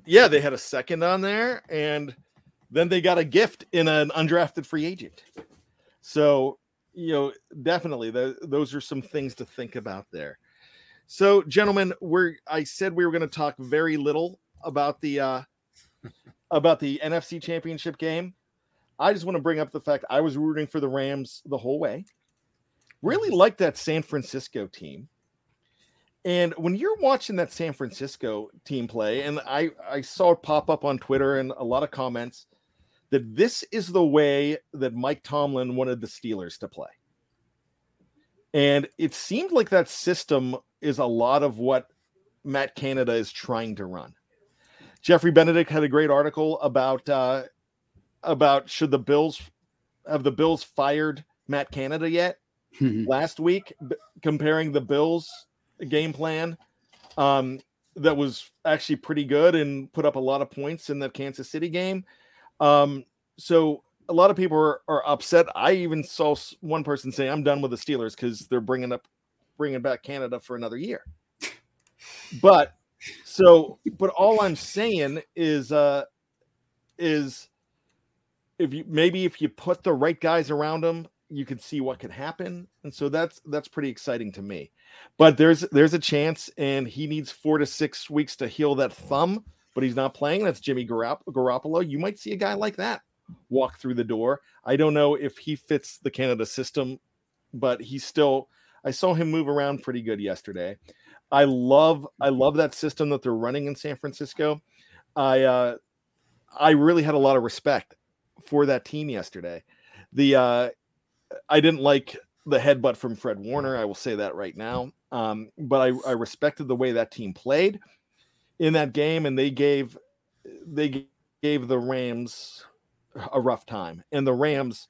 yeah, they had a second on there, and then they got a gift in an undrafted free agent. So you know, definitely the, those are some things to think about there. So, gentlemen, we're I said we were going to talk very little about the uh *laughs* about the NFC Championship game. I just want to bring up the fact I was rooting for the Rams the whole way. Really mm-hmm. like that San Francisco team. And when you're watching that San Francisco team play, and I, I saw it pop up on Twitter and a lot of comments, that this is the way that Mike Tomlin wanted the Steelers to play. And it seemed like that system is a lot of what Matt Canada is trying to run. Jeffrey Benedict had a great article about uh, about should the Bills have the Bills fired Matt Canada yet *laughs* last week, b- comparing the Bills game plan um, that was actually pretty good and put up a lot of points in that Kansas City game um, so a lot of people are, are upset. I even saw one person say, "I'm done with the Steelers because they're bringing up, bringing back Canada for another year." *laughs* but so, but all I'm saying is, uh, is if you maybe if you put the right guys around them, you can see what could happen, and so that's that's pretty exciting to me. But there's there's a chance, and he needs four to six weeks to heal that thumb but he's not playing. That's Jimmy Garoppolo. You might see a guy like that walk through the door. I don't know if he fits the Canada system, but he's still. I saw him move around pretty good yesterday. I love I love that system that they're running in San Francisco. I uh, I really had a lot of respect for that team yesterday. The uh, I didn't like the headbutt from Fred Warner. I will say that right now. Um, but I, I respected the way that team played in that game, and they gave they gave the Rams a rough time. And the Rams,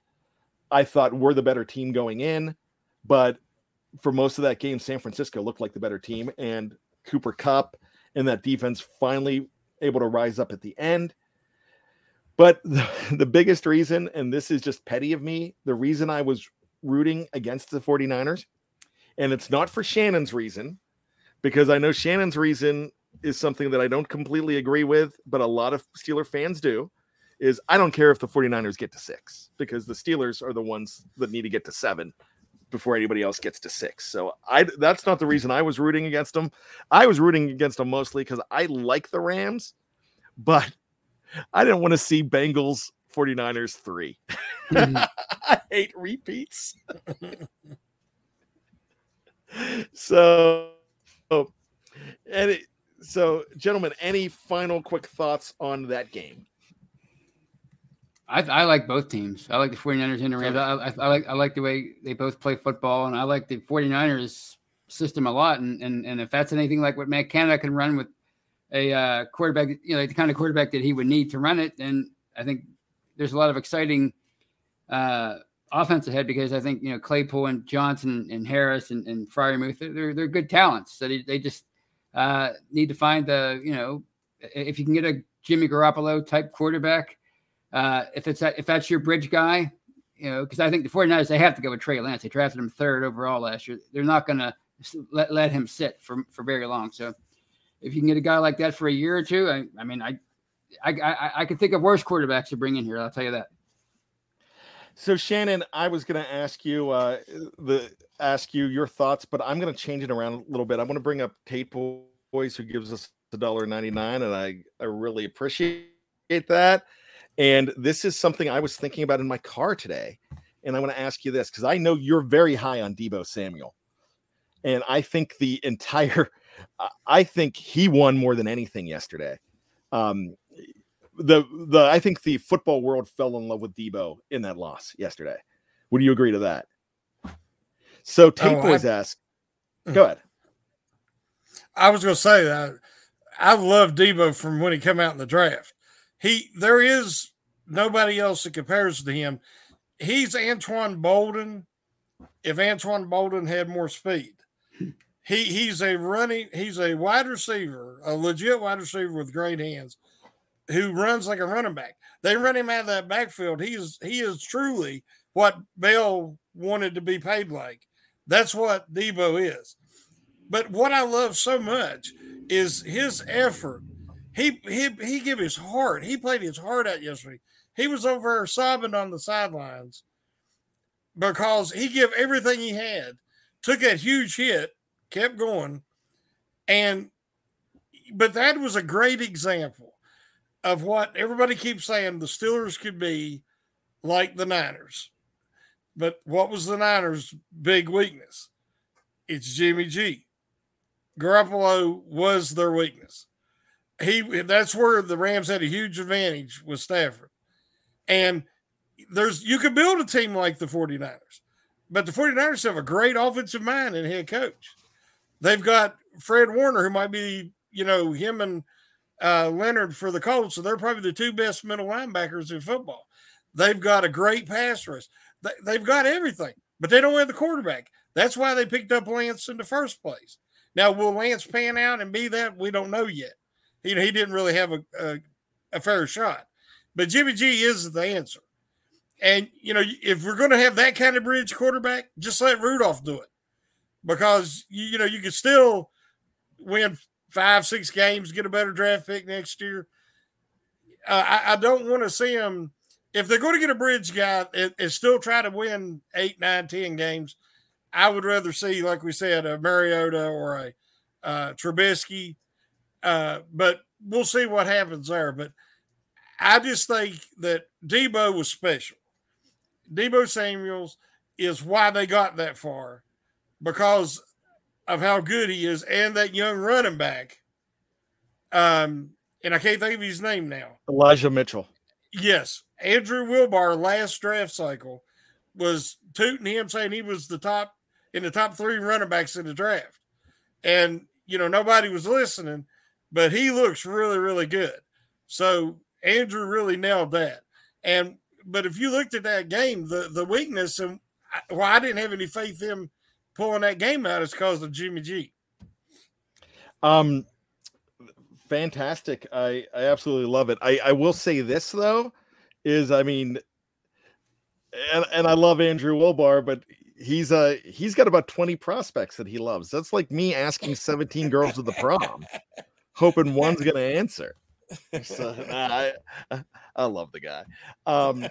I thought, were the better team going in, but for most of that game, San Francisco looked like the better team, and Cooper Kupp and that defense finally able to rise up at the end. But the, *laughs* the biggest reason, and this is just petty of me, the reason I was rooting against the 49ers, and it's not for Shannon's reason, because I know Shannon's reason is something that I don't completely agree with, but a lot of Steeler fans do. Is I don't care if the 49ers get to six because the Steelers are the ones that need to get to seven before anybody else gets to six. So I that's not the reason I was rooting against them. I was rooting against them mostly because I like the Rams, but I didn't want to see Bengals 49ers 3. Mm-hmm. *laughs* I hate repeats. so and it, so, gentlemen, any final quick thoughts on that game? I, I like both teams. I like the 49ers and the Rams. I, I, I, like I like the way they both play football, and I like the 49ers system a lot. And and, and if that's anything like what Matt Canada can run with a uh, quarterback, you know, the kind of quarterback that he would need to run it, then I think there's a lot of exciting uh, offense ahead because I think you know Claypool and Johnson and Harris and, and Freiermuth they're they're good talents. So they, they just uh, need to find the you know if you can get a Jimmy Garoppolo type quarterback, uh, if it's a, if that's your bridge guy, you know, because I think the 49ers they have to go with Trey Lance. They drafted him third overall last year. They're not going to let, let him sit for for very long. So if you can get a guy like that for a year or two, I, I mean, I, I, I, I could think of worse quarterbacks to bring in here. I'll tell you that. So Shannon, I was going to ask you uh, the ask you your thoughts, but I'm going to change it around a little bit. I want to bring up Tate Boys, who gives us a dollar ninety nine, and I I really appreciate that. And this is something I was thinking about in my car today, and I want to ask you this because I know you're very high on Deebo Samuel, and I think the entire, I think he won more than anything yesterday. Um, the the I think the football world fell in love with Deebo in that loss yesterday. Would you agree to that? So Tate oh, Boys ask, mm. go ahead. I was going to say that I love Deebo from when he came out in the draft. He there is nobody else that compares to him. He's Antoine Boldin. If Antoine Boldin had more speed, he he's a running. He's a wide receiver, a legit wide receiver with great hands who runs like a running back. They run him out of that backfield. He is he is truly what Bell wanted to be paid like. That's what Deebo is. But what I love so much is his effort. He he he gave his heart. He played his heart out yesterday. He was over sobbing on the sidelines because he gave everything he had, took that huge hit, kept going, and but that was a great example of what everybody keeps saying the Steelers could be like the Niners. But what was the Niners' big weakness? It's Jimmy G. Garoppolo was their weakness. He that's where the Rams had a huge advantage with Stafford. And there's you could build a team like the 49ers, but the 49ers have a great offensive mind and head coach. They've got Fred Warner, who might be, you know, him and uh, Leonard for the Colts. So they're probably the two best middle linebackers in football. They've got a great pass rush. They, have got everything, but they don't have the quarterback. That's why they picked up Lance in the first place. Now, will Lance pan out and be that? We don't know yet. He, he didn't really have a, a, a fair shot. But Jimmy G is the answer. And, you know, if we're going to have that kind of bridge quarterback, just let Rudolph do it because, you, know, you can still win five, six games, get a better draft pick next year. Uh, I, I, don't want to see them if they're going to get a bridge guy and, and, still try to win eight, nine, ten games. I would rather see, like we said, a Mariota or a uh, Trubisky. Uh, but we'll see what happens there. But I just think that Deebo was special. Deebo Samuels is why they got that far because of how good he is and that young running back. Um, and I can't think of his name now. Elijah Mitchell. Yes. Andrew Wilbar last draft cycle was tooting him saying he was the top in the top three running backs in the draft. And, you know, nobody was listening, but he looks really, really good. So Andrew really nailed that. And, but if you looked at that game, the, the weakness and why I didn't have any faith in pulling that game out is because of Jimmy G. Um, fantastic. I I absolutely love it. I I will say this though, is I mean, and and I love Andrew Wilbar, but he's uh he's got about 20 prospects that he loves. That's like me asking 17 girls to the prom, *laughs* hoping one's gonna answer. So *laughs* I I love the guy. Um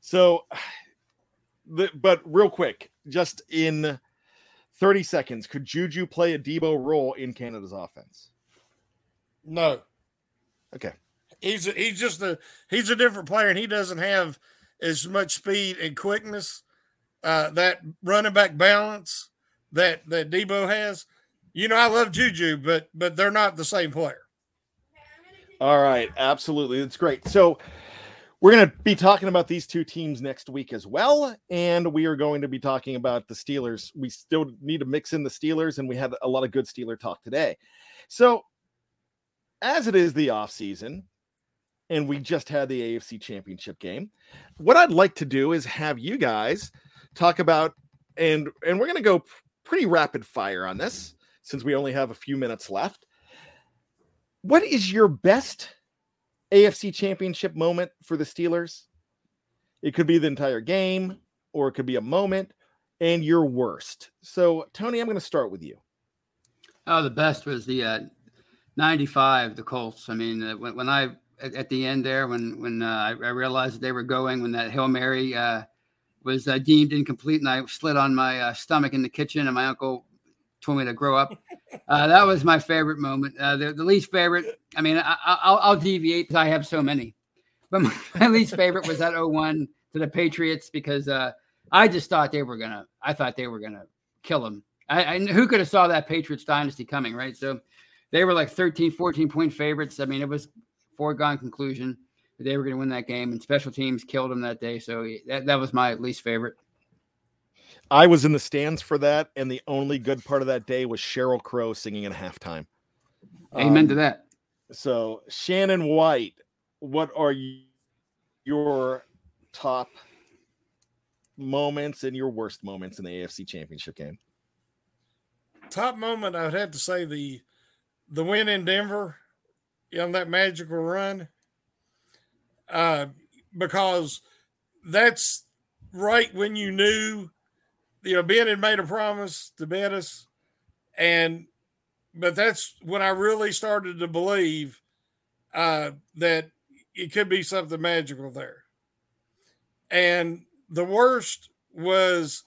so the, but real quick, just in 30 seconds, could Juju play a Deebo role in Canada's offense? No. Okay. He's a, he's just a he's a different player, and he doesn't have as much speed and quickness, uh, that running back balance that that Deebo has. You know, I love Juju, but but they're not the same player. All right, absolutely, that's great. So we're going to be talking about these two teams next week as well. And we are going to be talking about the Steelers. We still need to mix in the Steelers, and we had a lot of good Steeler talk today. So, as it is the off season, and we just had the AFC Championship game. What I'd like to do is have you guys talk about and and we're going to go pretty rapid fire on this since we only have a few minutes left. What is your best AFC Championship moment for the Steelers? It could be the entire game or it could be a moment and your worst. So, Tony, I'm going to start with you. Oh, the best was the uh, 95, the Colts. I mean, uh, when, when I at, at, the end there, when when uh, I, I, realized they were going, when that Hail Mary uh, was uh, deemed incomplete, and I slid on my stomach in the kitchen, and my uncle told me to grow up. Uh, that was my favorite moment. Uh, the, the, least favorite, I mean, I, will deviate because I have so many, but my, *laughs* my, least favorite was that 01 to the Patriots because uh, I just thought they were gonna. I thought they were gonna kill them. I, I who could have saw that Patriots dynasty coming, right? So they were like 13, 14 point favorites. I mean, it was foregone conclusion that they were going to win that game, and special teams killed them that day. So that, that was my least favorite. I was in the stands for that, and the only good part of that day was Sheryl Crow singing at halftime. Amen um, to that. So, Shannon White, what are your top moments and your worst moments in the AFC Championship game? Top moment, I would have to say the the win in Denver, on that magical run. Uh, because that's right when you knew, you know, Ben had made a promise to Bettis, and but that's when I really started to believe uh, that it could be something magical there. And the worst was,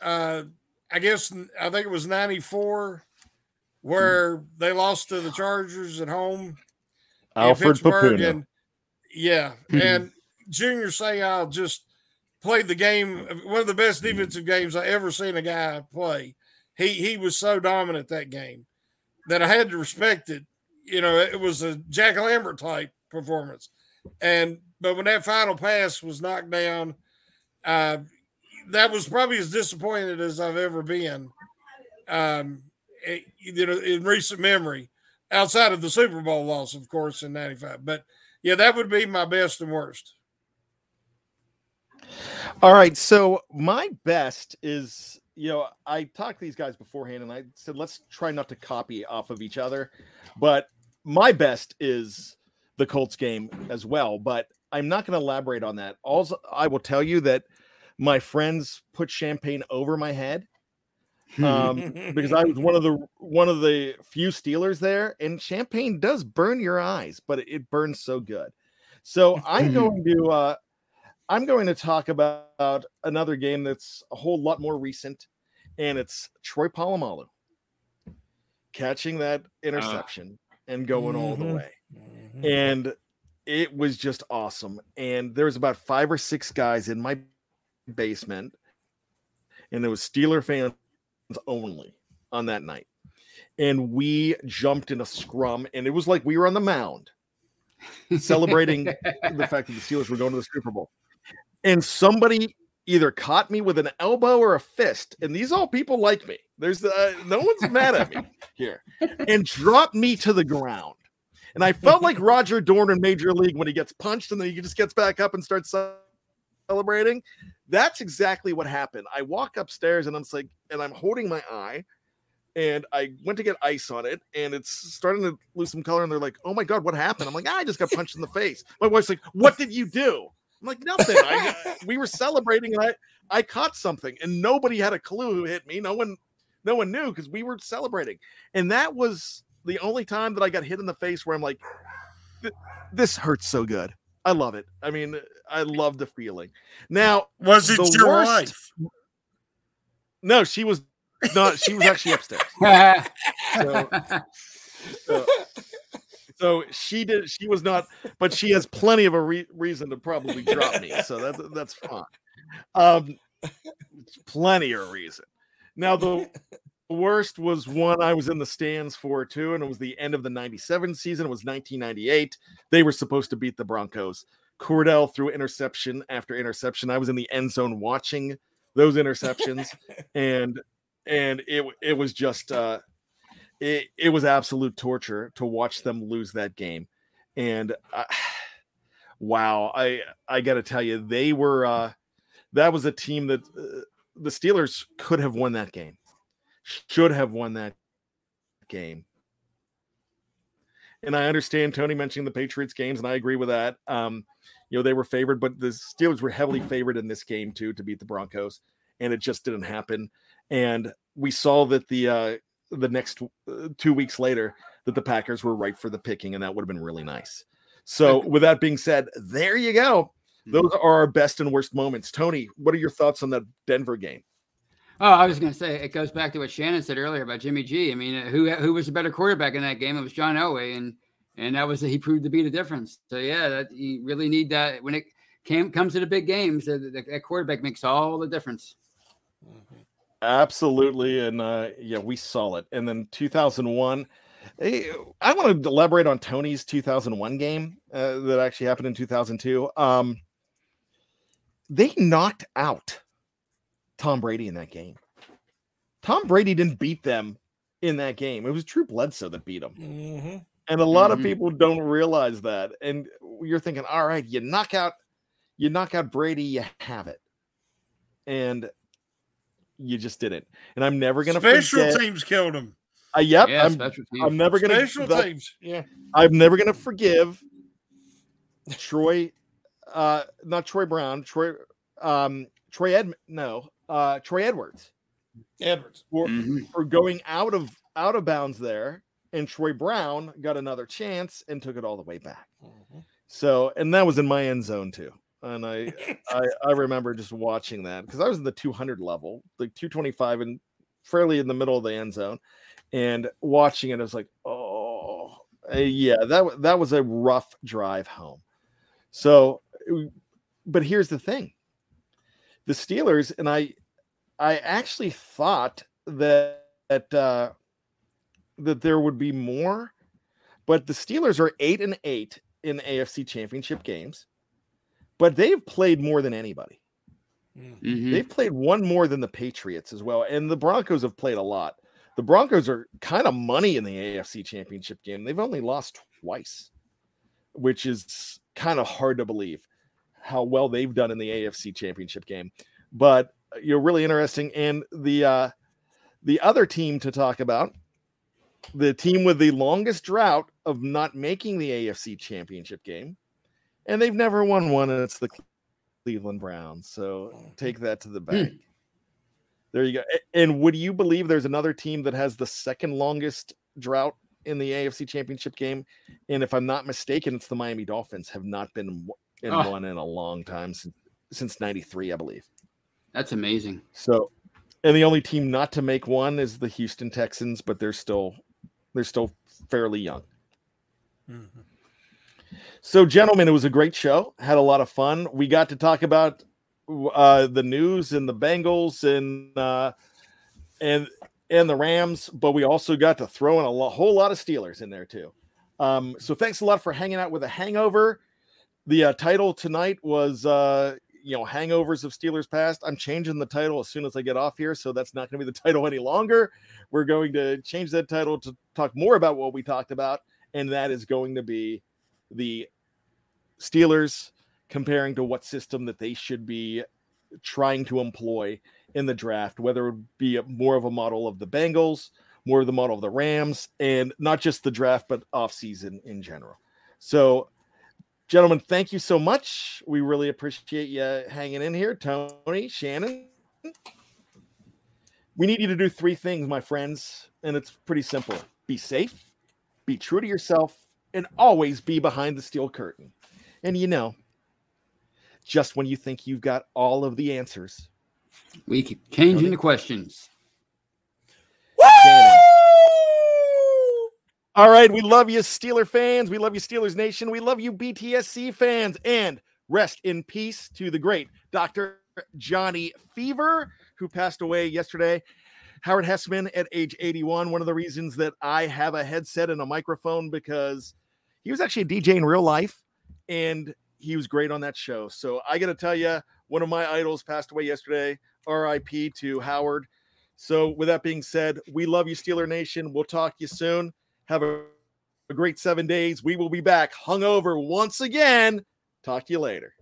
uh, I guess, I think it was 94 where they lost to the Chargers at home. Alfred Pupunu. And, yeah. Hmm. and Junior Seau just played the game, one of the best defensive games I ever seen a guy play. He he was so dominant that game that I had to respect it. You know, it was a Jack Lambert type performance. And but when that final pass was knocked down – uh, that was probably as disappointed as I've ever been. Um, it, you know, in recent memory, outside of the Super Bowl loss, of course, in '95. But yeah, that would be my best and worst. All right, so my best is you know I talked to these guys beforehand, and I said let's try not to copy off of each other, but my best is the Colts game as well. But I'm not going to elaborate on that. Also, I will tell you that my friends put champagne over my head um, because I was one of the one of the few Steelers there, and champagne does burn your eyes, but it burns so good. So I'm *laughs* going to uh, I'm going to talk about another game that's a whole lot more recent, and it's Troy Polamalu catching that ah. interception uh, and going all the mm-hmm. way, mm-hmm. and it was just awesome. And there was about five or six guys in my basement, and it was Steeler fans only on that night. And we jumped in a scrum, and it was like we were on the mound celebrating *laughs* the fact that the Steelers were going to the Super Bowl. And somebody either caught me with an elbow or a fist, and these all people like me. There's uh, no one's mad at me here, and dropped me to the ground. And I felt like *laughs* Roger Dorn in Major League when he gets punched and then he just gets back up and starts celebrating. That's exactly what happened. I walk upstairs and I'm like, and I'm holding my eye, and I went to get ice on it, and it's starting to lose some color. And they're like, "Oh my god, what happened?" I'm like, ah, "I just got punched in the face." My wife's like, "What did you do?" I'm like, "Nothing. I, *laughs* we were celebrating, and I I caught something, and nobody had a clue who hit me. No one, no one knew because we were celebrating, and that was the only time that I got hit in the face where I'm like, "This hurts so good." I love it. I mean, I love the feeling. Now, was it your worst, wife? No, she was not. She was actually upstairs. *laughs* so, so, so, she did. She was not, but she has plenty of a re- reason to probably drop me. So that's that's fine. Um, plenty of reason. Now the worst was one I was in the stands for too, and it was the end of the 97 season. It was 1998. They were supposed to beat the Broncos. Kordell threw interception after interception. I was in the end zone watching those interceptions, and and it it was just uh it, it was absolute torture to watch them lose that game. And uh, *sighs* wow, I I got to tell you, they were uh, that was a team that uh, the Steelers could have won that game, should have won that game. And I understand Tony mentioning the Patriots games, and I agree with that. Um, you know, they were favored, but the Steelers were heavily favored in this game too to beat the Broncos, and it just didn't happen. And we saw that the uh, the next uh, two weeks later that the Packers were right for the picking, and that would have been really nice. So, with that being said, there you go. Those are our best and worst moments. Tony, what are your thoughts on that Denver game? Oh, I was going to say it goes back to what Shannon said earlier about Jimmy G. I mean, who who was the better quarterback in that game? It was John Elway, and and that was he proved to be the difference. So yeah, that you really need that when it came comes to the big games. That, that quarterback makes all the difference. Absolutely, and uh, yeah, we saw it. And then 2001. Hey, I want to elaborate on Tony's 2001 game uh, that actually happened in 2002. Um, they knocked out Tom Brady in that game. Tom Brady didn't beat them in that game. It was Drew Bledsoe that beat him. Mm-hmm. And a lot Mhm. of people don't realize that. And you're thinking, all right, you knock out, you knock out Brady, you have it. And you just didn't. And I'm never gonna Special forget. teams killed him. Uh, yep, yeah, I'm. I'm never gonna. Special that- teams. Yeah. I'm never gonna forgive Troy, uh, not Troy Brown, Troy, um, Troy Ed, no, uh, Troy Edwards Edwards. for, Mhm. for going out of out of bounds there, and Troy Brown got another chance and took it all the way back. So, and that was in my end zone too. And I, *laughs* I, I remember just watching that because I was in the 200 level, like 225 and fairly in the middle of the end zone, and watching it, I was like, oh, yeah, that that was a rough drive home. So, uh, but here's the thing: the Steelers and I, I actually thought that that uh, that there would be more, but the Steelers are eight and eight in AFC Championship games, but they've played more than anybody. Mhm. They've played one more than the Patriots as well, and the Broncos have played a lot. The Broncos are kind of money in the AFC Championship game. They've only lost twice, which is kind of hard to believe how well they've done in the AFC Championship game. But you're really interesting, and the uh, the other team to talk about, the team with the longest drought of not making the AFC Championship game, and they've never won one, and it's the Cleveland Browns. So take that to the bank. There you go. And would you believe there's another team that has the second longest drought in the AFC Championship game? And if I'm not mistaken, it's the Miami Dolphins have not been in Oh. one in a long time since since '93, I believe. That's amazing. So, and the only team not to make one is the Houston Texans, but they're still they're still fairly young. Mhm. So, gentlemen, it was a great show. Had a lot of fun. We got to talk about uh, the news and the Bengals and uh, and and the Rams, but we also got to throw in a lo- whole lot of Steelers in there too. Um, so, thanks a lot for hanging out with a hangover. The uh, title tonight was uh, you know hangovers of Steelers past. I'm changing the title as soon as I get off here, so that's not going to be the *laughs* title any longer. We're going to change that title to talk more about what we talked about, and that is going to be the Steelers comparing to what system that they should be trying to employ in the draft, whether it would be more of a model of the Bengals, more of the model of the Rams, and not just the draft, but offseason in general. So, gentlemen, thank you so much. We really appreciate you hanging in here. Tony, Shannon. We need you to do three things, my friends, and it's pretty simple be safe, be true to yourself, and always be behind the steel curtain. And you know, just when you think you've got all of the answers, We keep changing the questions. Shannon. All right, we love you, Steeler fans. We love you, Steelers Nation. We love you, BTSC fans. And rest in peace to the great Dr. Johnny Fever, who passed away yesterday. Howard Hesseman at age 81. One of the reasons that I have a headset and a microphone because he was actually a DJ in real life and he was great on that show. So I got to tell you, one of my idols passed away yesterday. RIP to Howard. So, with that being said, we love you, Steeler Nation. We'll talk to you soon. Have a, a great seven days. We will be back hungover once again Talk to you later.